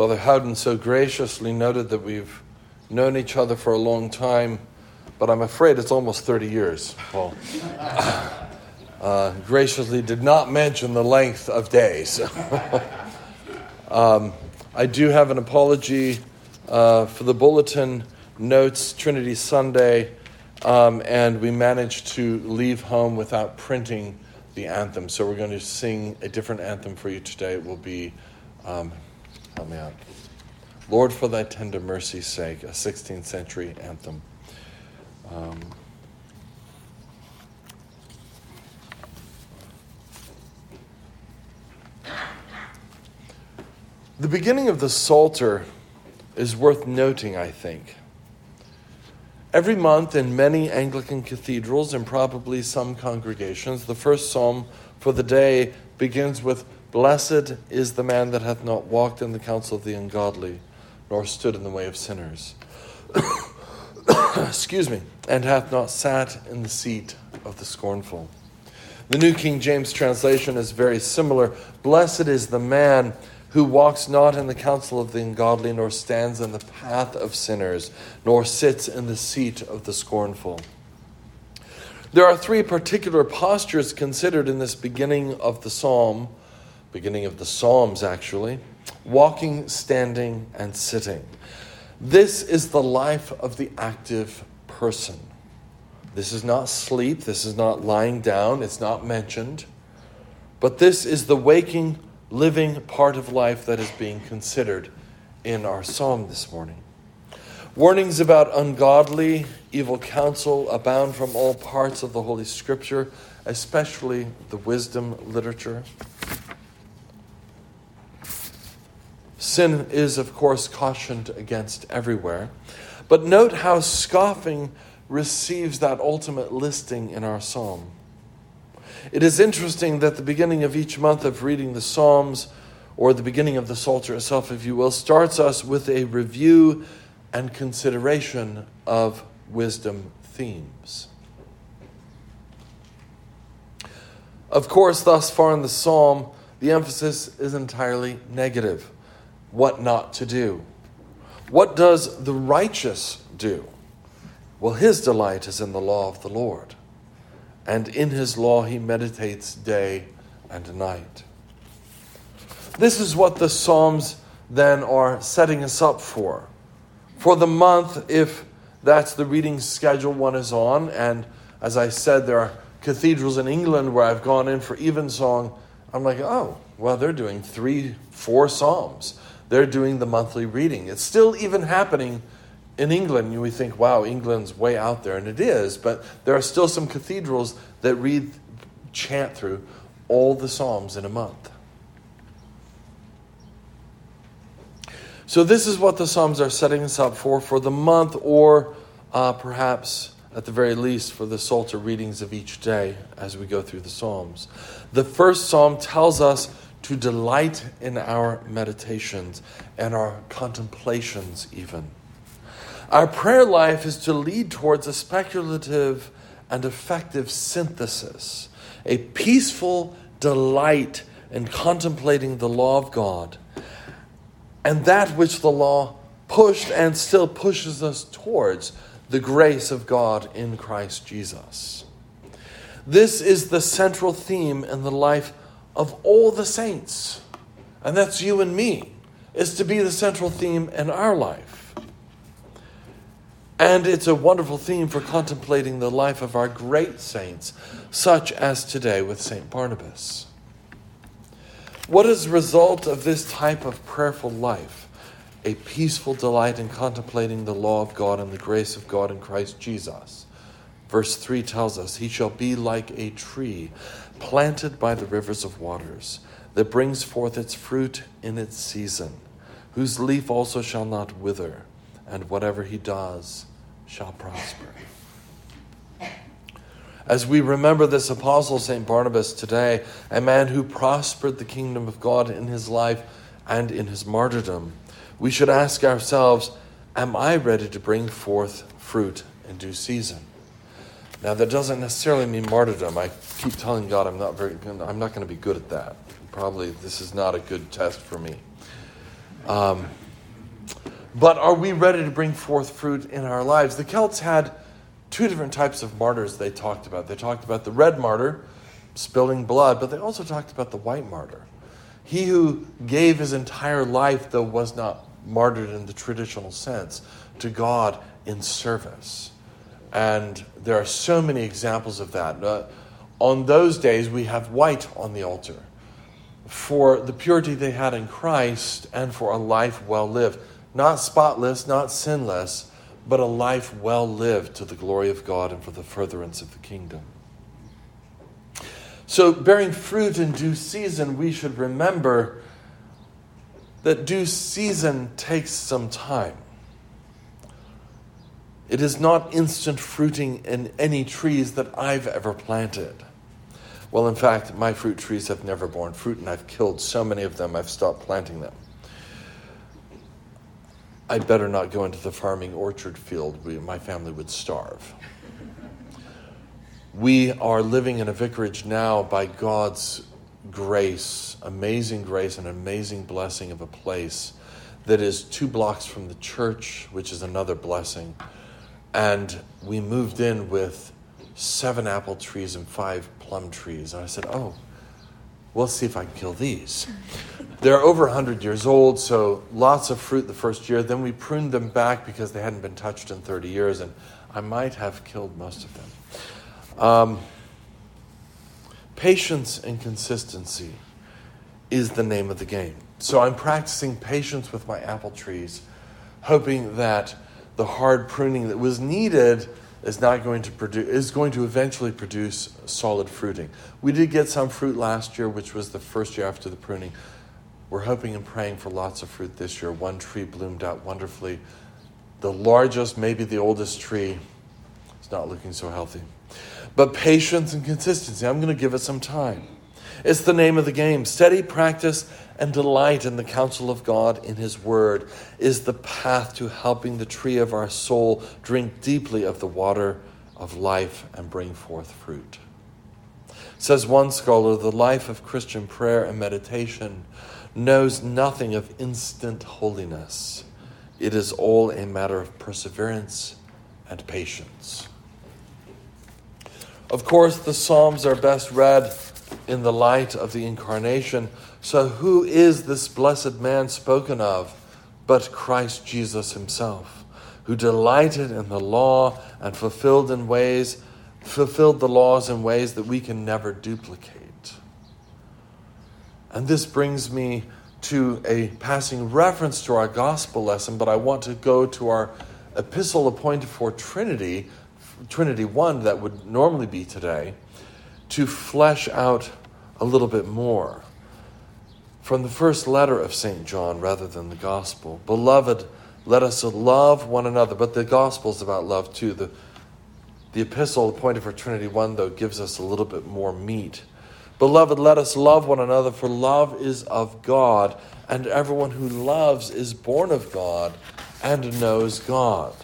Father Howden so graciously noted that we've known each other for a long time, but I'm afraid it's almost 30 years, Paul. Uh, graciously did not mention the length of days. um, I do have an apology uh, for the bulletin notes, Trinity Sunday, um, and we managed to leave home without printing the anthem. So we're going to sing a different anthem for you today. It will be, um, help me out. Lord, for thy tender mercy's sake, a 16th century anthem. Um, The beginning of the Psalter is worth noting, I think. Every month in many Anglican cathedrals and probably some congregations, the first psalm for the day begins with Blessed is the man that hath not walked in the counsel of the ungodly, nor stood in the way of sinners. Excuse me, and hath not sat in the seat of the scornful. The New King James translation is very similar. Blessed is the man who walks not in the counsel of the ungodly, nor stands in the path of sinners, nor sits in the seat of the scornful. There are three particular postures considered in this beginning of the psalm, beginning of the Psalms actually walking, standing, and sitting. This is the life of the active person. This is not sleep, this is not lying down, it's not mentioned, but this is the waking living part of life that is being considered in our psalm this morning. Warnings about ungodly, evil counsel abound from all parts of the Holy Scripture, especially the wisdom literature. Sin is, of course, cautioned against everywhere. But note how scoffing receives that ultimate listing in our psalm. It is interesting that the beginning of each month of reading the Psalms, or the beginning of the Psalter itself, if you will, starts us with a review and consideration of wisdom themes. Of course, thus far in the psalm, the emphasis is entirely negative. What not to do. What does the righteous do? Well, his delight is in the law of the Lord and in his law he meditates day and night. This is what the Psalms then are setting us up for. For the month, if that's the reading schedule one is on, and as I said, there are cathedrals in England where I've gone in for evensong. I'm like, oh, well, they're doing three, four Psalms. They're doing the monthly reading. It's still even happening in England, would think, wow, England's way out there, and it is, but there are still some cathedrals that read, chant through all the Psalms in a month. So, this is what the Psalms are setting us up for for the month, or uh, perhaps at the very least for the Psalter readings of each day as we go through the Psalms. The first Psalm tells us to delight in our meditations and our contemplations, even. Our prayer life is to lead towards a speculative and effective synthesis, a peaceful delight in contemplating the law of God, and that which the law pushed and still pushes us towards the grace of God in Christ Jesus. This is the central theme in the life of all the saints, and that's you and me, is to be the central theme in our life. And it's a wonderful theme for contemplating the life of our great saints, such as today with St. Barnabas. What is the result of this type of prayerful life? A peaceful delight in contemplating the law of God and the grace of God in Christ Jesus. Verse 3 tells us, He shall be like a tree planted by the rivers of waters, that brings forth its fruit in its season, whose leaf also shall not wither, and whatever he does shall prosper. As we remember this apostle, St. Barnabas, today, a man who prospered the kingdom of God in his life and in his martyrdom, we should ask ourselves Am I ready to bring forth fruit in due season? Now, that doesn't necessarily mean martyrdom. I keep telling God I'm not very I'm not going to be good at that. Probably this is not a good test for me. Um, but are we ready to bring forth fruit in our lives? The Celts had two different types of martyrs they talked about. They talked about the red martyr, spilling blood, but they also talked about the white martyr. He who gave his entire life, though was not martyred in the traditional sense, to God in service. And there are so many examples of that. Uh, on those days, we have white on the altar for the purity they had in Christ and for a life well lived. Not spotless, not sinless, but a life well lived to the glory of God and for the furtherance of the kingdom. So, bearing fruit in due season, we should remember that due season takes some time. It is not instant fruiting in any trees that I've ever planted. Well, in fact, my fruit trees have never borne fruit, and I've killed so many of them, I've stopped planting them. I'd better not go into the farming orchard field. We, my family would starve. We are living in a vicarage now by God's grace, amazing grace, and amazing blessing of a place that is two blocks from the church, which is another blessing. And we moved in with seven apple trees and five plum trees. And I said, Oh, we'll see if I can kill these. They're over 100 years old, so lots of fruit the first year. Then we pruned them back because they hadn't been touched in 30 years, and I might have killed most of them. Um, patience and consistency is the name of the game. So I'm practicing patience with my apple trees, hoping that the hard pruning that was needed is not going to produce is going to eventually produce solid fruiting. We did get some fruit last year, which was the first year after the pruning. We're hoping and praying for lots of fruit this year. One tree bloomed out wonderfully. The largest, maybe the oldest tree, is not looking so healthy. But patience and consistency, I'm going to give it some time. It's the name of the game. Steady practice and delight in the counsel of God in His Word is the path to helping the tree of our soul drink deeply of the water of life and bring forth fruit. Says one scholar, the life of Christian prayer and meditation knows nothing of instant holiness. It is all a matter of perseverance and patience. Of course, the Psalms are best read in the light of the incarnation. So, who is this blessed man spoken of but Christ Jesus himself, who delighted in the law and fulfilled in ways fulfilled the laws in ways that we can never duplicate. And this brings me to a passing reference to our gospel lesson, but I want to go to our epistle appointed for Trinity, Trinity 1, that would normally be today, to flesh out a little bit more from the first letter of St. John rather than the gospel. Beloved, let us love one another. But the gospel is about love too. The, the epistle appointed for Trinity 1, though, gives us a little bit more meat. Beloved, let us love one another, for love is of God, and everyone who loves is born of God and knows God.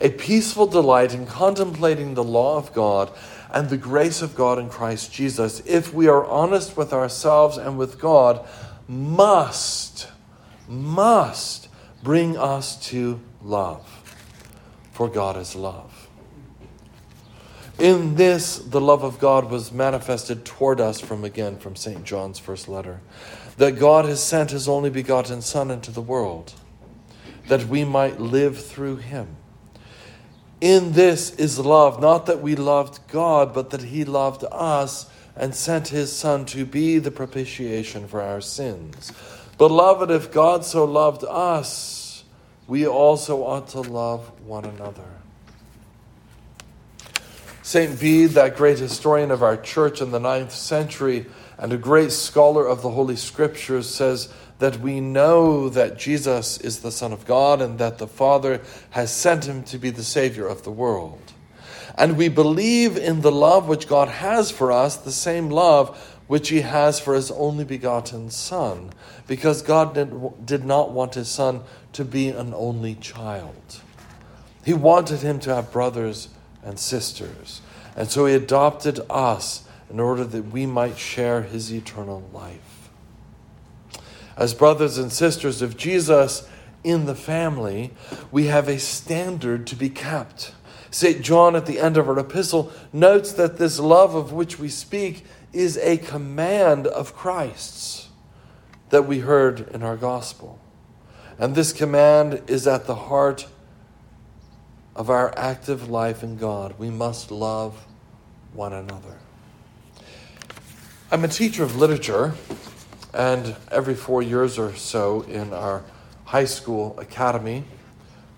A peaceful delight in contemplating the law of God and the grace of God in Christ Jesus, if we are honest with ourselves and with God, must, must bring us to love. For God is love. In this, the love of God was manifested toward us from again from St. John's first letter that God has sent his only begotten Son into the world, that we might live through him. In this is love, not that we loved God, but that He loved us and sent His Son to be the propitiation for our sins. Beloved, if God so loved us, we also ought to love one another. St. Bede, that great historian of our church in the ninth century and a great scholar of the Holy Scriptures, says, that we know that Jesus is the Son of God and that the Father has sent him to be the Savior of the world. And we believe in the love which God has for us, the same love which he has for his only begotten Son, because God did, did not want his Son to be an only child. He wanted him to have brothers and sisters. And so he adopted us in order that we might share his eternal life. As brothers and sisters of Jesus in the family, we have a standard to be kept. St. John, at the end of our epistle, notes that this love of which we speak is a command of Christ's that we heard in our gospel. And this command is at the heart of our active life in God. We must love one another. I'm a teacher of literature, and every four years or so in our high school academy,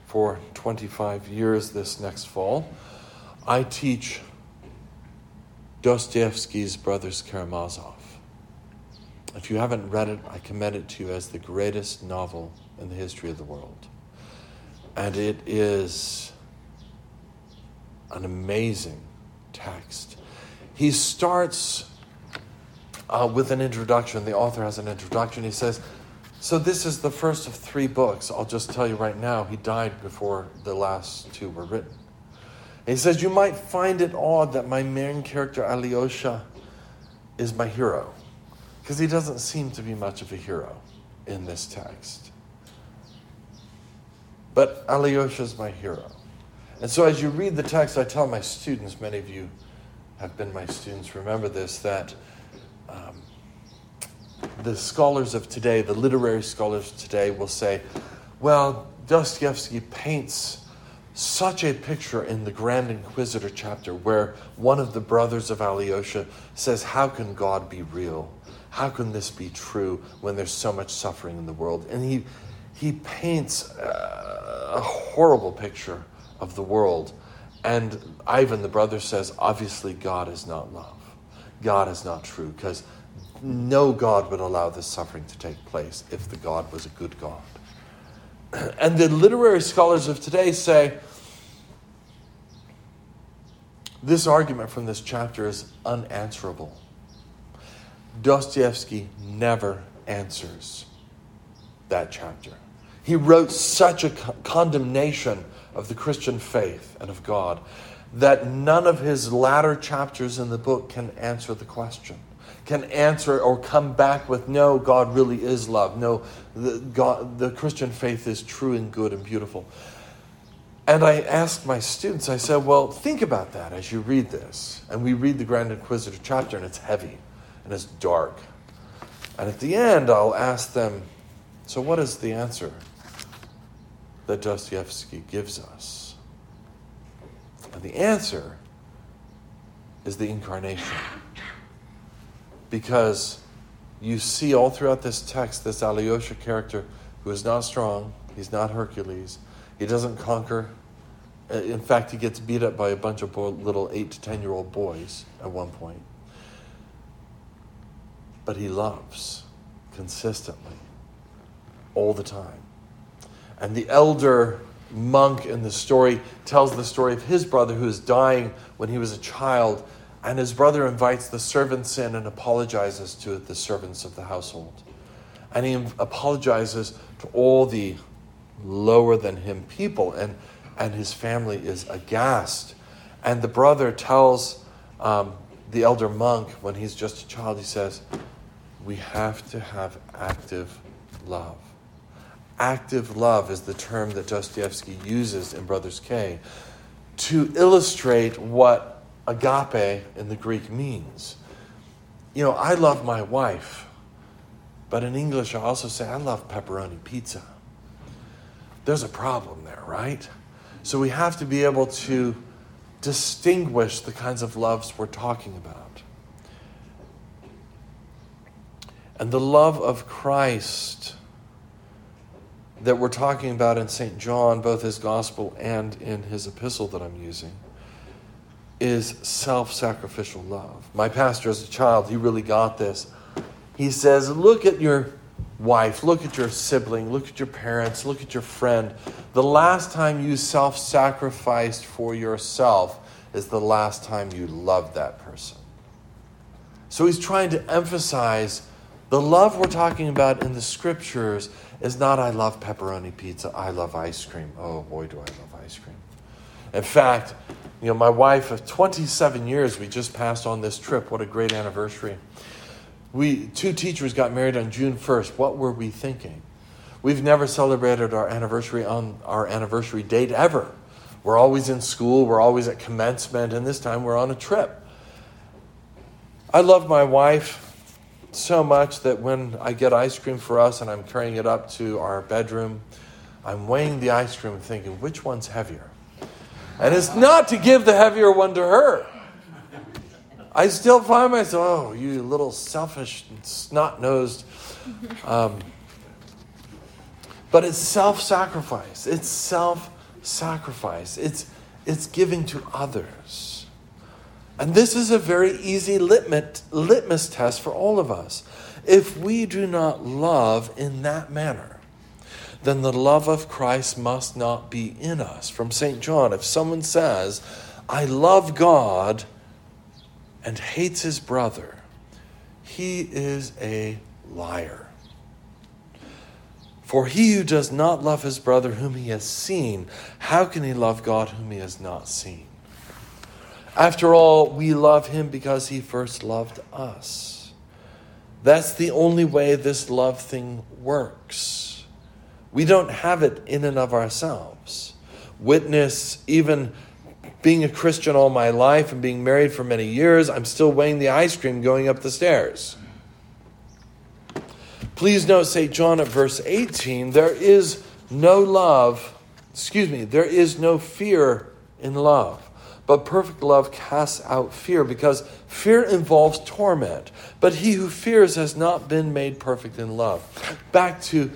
for 25 years this next fall, I teach Dostoevsky's Brothers Karamazov. If you haven't read it, I commend it to you as the greatest novel in the history of the world. And it is an amazing text. He starts uh, with an introduction. The author has an introduction. He says, So, this is the first of three books. I'll just tell you right now, he died before the last two were written. And he says, You might find it odd that my main character, Alyosha, is my hero, because he doesn't seem to be much of a hero in this text. But Alyosha is my hero. And so, as you read the text, I tell my students, many of you have been my students, remember this, that um, the scholars of today, the literary scholars today, will say, well, Dostoevsky paints such a picture in the Grand Inquisitor chapter where one of the brothers of Alyosha says, How can God be real? How can this be true when there's so much suffering in the world? And he, he paints uh, a horrible picture of the world. And Ivan, the brother, says, Obviously, God is not love. God is not true because no God would allow this suffering to take place if the God was a good God. And the literary scholars of today say this argument from this chapter is unanswerable. Dostoevsky never answers that chapter. He wrote such a condemnation of the Christian faith and of God that none of his latter chapters in the book can answer the question, can answer or come back with, no, God really is love. No, the, God, the Christian faith is true and good and beautiful. And I asked my students, I said, well, think about that as you read this. And we read the Grand Inquisitor chapter, and it's heavy and it's dark. And at the end, I'll ask them, so what is the answer that Dostoevsky gives us? And the answer is the incarnation. Because you see all throughout this text this Alyosha character who is not strong, he's not Hercules, he doesn't conquer. Uh, in fact, he gets beat up by a bunch of little 8 to 10 year old boys at one point. But he loves consistently, all the time. And the elder monk in the story tells the story of his brother who is dying when he was a child, and his brother invites the servants in and apologizes to the servants of the household. And he apologizes to all the lower than him people, and, and his family is aghast. And the brother tells um, the elder monk when he's just a child, he says, We have to have active love. Active love is the term that Dostoevsky uses in Brothers K to illustrate what agape in the Greek means. You know, I love my wife, but in English I also say I love pepperoni pizza. There's a problem there, right? So we have to be able to distinguish the kinds of loves we're talking about. And the love of Christ that we're talking about in St. John, both his gospel and in his epistle that I'm using, is self sacrificial love. My pastor, as a child, he really got this. He says, Look at your wife, look at your sibling, look at your parents, look at your friend. The last time you self sacrificed for yourself is the last time you loved that person. So he's trying to emphasize the love we're talking about in the scriptures is not I love pepperoni pizza, I love ice cream. Oh boy, do I love ice cream. In fact, you know, my wife of 27 years, we just passed on this trip. What a great anniversary. We two teachers got married on June 1st. What were we thinking? We've never celebrated our anniversary on our anniversary date ever. We're always in school, we're always at commencement, and this time we're on a trip. I love my wife so much that when I get ice cream for us and I'm carrying it up to our bedroom, I'm weighing the ice cream and thinking, which one's heavier? And it's not to give the heavier one to her. I still find myself, oh, you little selfish, snot nosed. Um, but it's self sacrifice. It's self sacrifice. It's, it's giving to others. And this is a very easy litmus, test for all of us. If we do not love in that manner, then the love of Christ must not be in us. From St. John, if someone says, I love God and hates his brother, he is a liar. For he who does not love his brother whom he has seen, how can he love God whom he has not seen? After all, we love him because he first loved us. That's the only way this love thing works. We don't have it in and of ourselves. Witness, even being a Christian all my life and being married for many years, I'm still weighing the ice cream going up the stairs. Please note, St. John at verse 18, there is no love, excuse me, there is no fear in love. But perfect love casts out fear because fear involves torment. But he who fears has not been made perfect in love. Back to,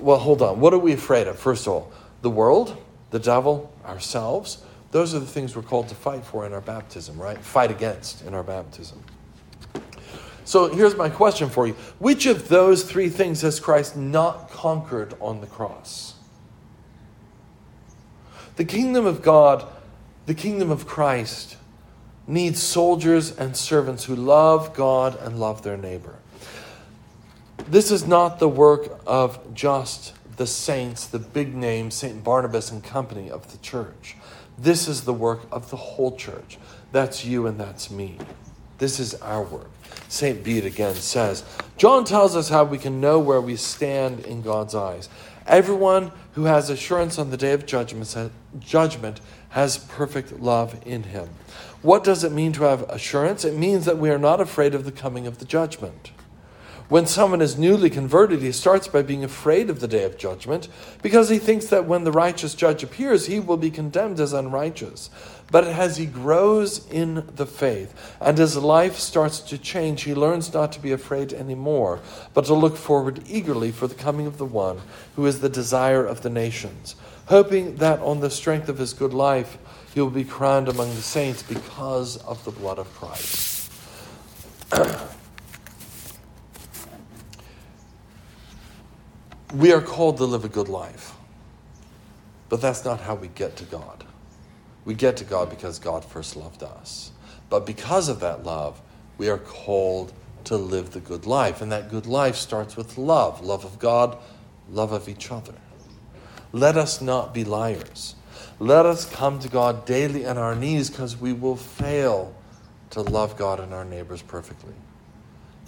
well, hold on. What are we afraid of? First of all, the world, the devil, ourselves. Those are the things we're called to fight for in our baptism, right? Fight against in our baptism. So here's my question for you Which of those three things has Christ not conquered on the cross? The kingdom of God, the kingdom of Christ, needs soldiers and servants who love God and love their neighbor. This is not the work of just the saints, the big names, St. Barnabas and company of the church. This is the work of the whole church. That's you and that's me. This is our work. St. Bede again says John tells us how we can know where we stand in God's eyes. Everyone who has assurance on the day of judgment, has perfect love in him. What does it mean to have assurance? It means that we are not afraid of the coming of the judgment. When someone is newly converted, he starts by being afraid of the day of judgment because he thinks that when the righteous judge appears, he will be condemned as unrighteous. But as he grows in the faith and his life starts to change, he learns not to be afraid anymore, but to look forward eagerly for the coming of the one who is the desire of the nations, hoping that on the strength of his good life, he will be crowned among the saints because of the blood of Christ. We are called to live a good life. But that's not how we get to God. We get to God because God first loved us. But because of that love, we are called to live the good life. And that good life starts with love love of God, love of each other. Let us not be liars. Let us come to God daily on our knees because we will fail to love God and our neighbors perfectly.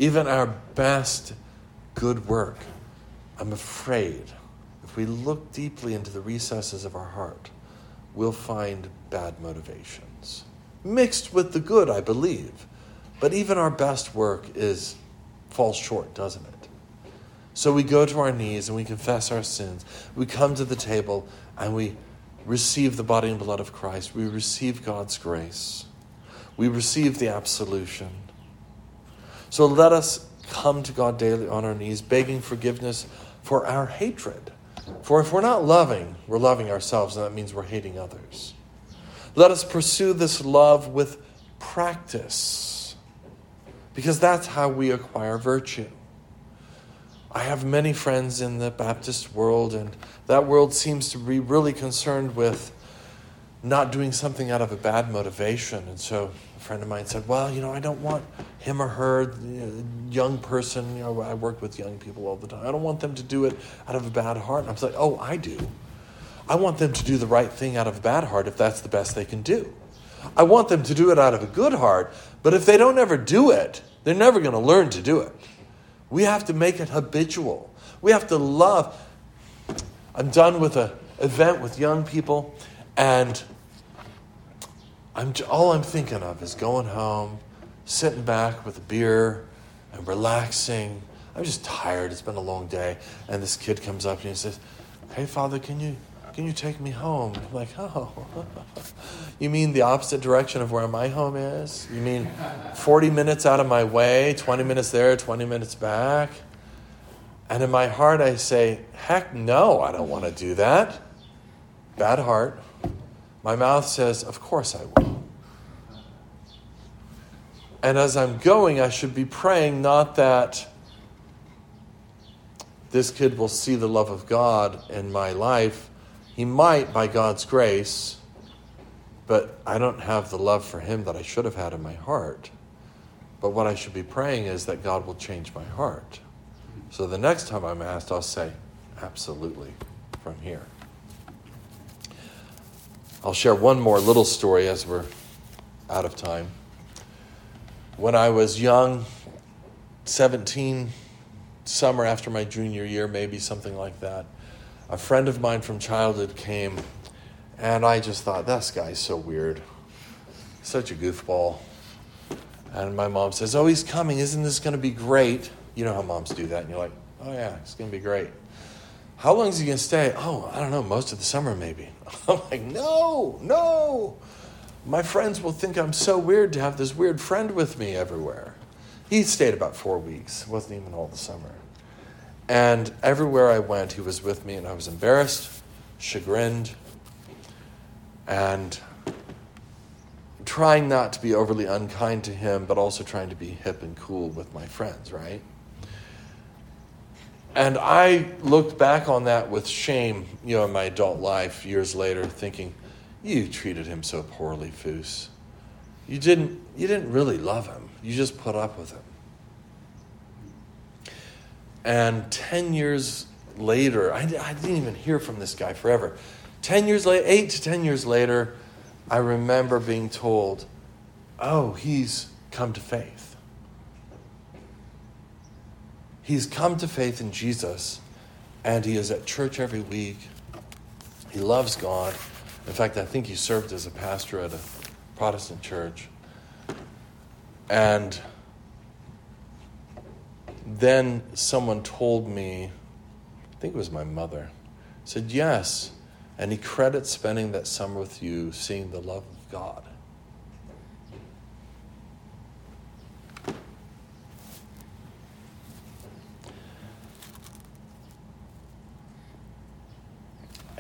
Even our best good work I'm afraid if we look deeply into the recesses of our heart, we'll find bad motivations. Mixed with the good, I believe. But even our best work is falls short, doesn't it? So we go to our knees and we confess our sins. We come to the table and we receive the body and blood of Christ. We receive God's grace. We receive the absolution. So let us come to God daily on our knees, begging forgiveness for our hatred. For if we're not loving, we're loving ourselves, and that means we're hating others. Let us pursue this love with practice, because that's how we acquire virtue. I have many friends in the Baptist world, and that world seems to be really concerned with not doing something out of a bad motivation. And so a friend of mine said, Well, you know, I don't want him or her, young person, you know, I work with young people all the time. I don't want them to do it out of a bad heart. And I was like, Oh, I do. I want them to do the right thing out of a bad heart if that's the best they can do. I want them to do it out of a good heart, but if they don't ever do it, they're never going to learn to do it. We have to make it habitual. We have to love. I'm done with an event with young people, and I'm, all I'm thinking of is going home, sitting back with a beer, and relaxing. I'm just tired. It's been a long day. And this kid comes up and he says, Hey, Father, can you can you take me home? I'm like, oh, you mean the opposite direction of where my home is? You mean 40 minutes out of my way, 20 minutes there, 20 minutes back? And in my heart, I say, heck no, I don't want to do that. Bad heart. My mouth says, of course I will. And as I'm going, I should be praying not that this kid will see the love of God in my life he might, by God's grace, but I don't have the love for him that I should have had in my heart. But what I should be praying is that God will change my heart. So the next time I'm asked, I'll say, absolutely, from here. I'll share one more little story as we're out of time. When I was young, 17, summer after my junior year, maybe something like that, a friend of mine from childhood came, and I just thought, this guy's so weird. Such a goofball. And my mom says, Oh, he's coming. Isn't this going to be great? You know how moms do that. And you're like, Oh, yeah, it's going to be great. How long is he going to stay? Oh, I don't know, most of the summer maybe. I'm like, No, no. My friends will think I'm so weird to have this weird friend with me everywhere. He stayed about four weeks, wasn't even all the summer. And everywhere I went, he was with me, and I was embarrassed, chagrined, and trying not to be overly unkind to him, but also trying to be hip and cool with my friends, right? And I looked back on that with shame, you know, in my adult life years later, thinking, you treated him so poorly, Foose. You didn't, you didn't really love him. You just put up with him. And 10 years later, I, I didn't even hear from this guy forever. 10 years later, eight to 10 years later, I remember being told, oh, he's come to faith. He's come to faith in Jesus, and he is at church every week. He loves God. In fact, I think he served as a pastor at a Protestant church. And then someone told me, I think it was my mother, said, Yes. And he credits spending that summer with you, seeing the love of God.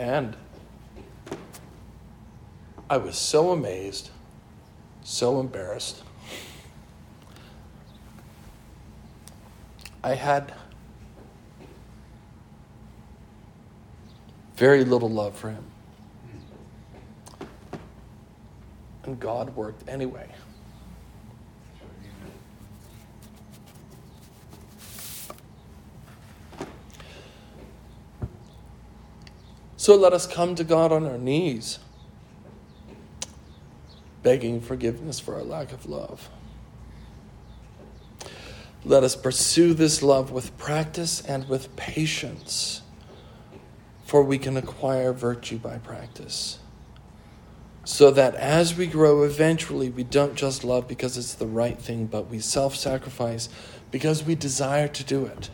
And I was so amazed, so embarrassed. I had very little love for him. And God worked anyway. So let us come to God on our knees, begging forgiveness for our lack of love. Let us pursue this love with practice and with patience, for we can acquire virtue by practice. So that as we grow, eventually we don't just love because it's the right thing, but we self sacrifice because we desire to do it,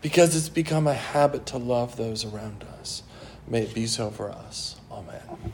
because it's become a habit to love those around us. May it be so for us. Amen.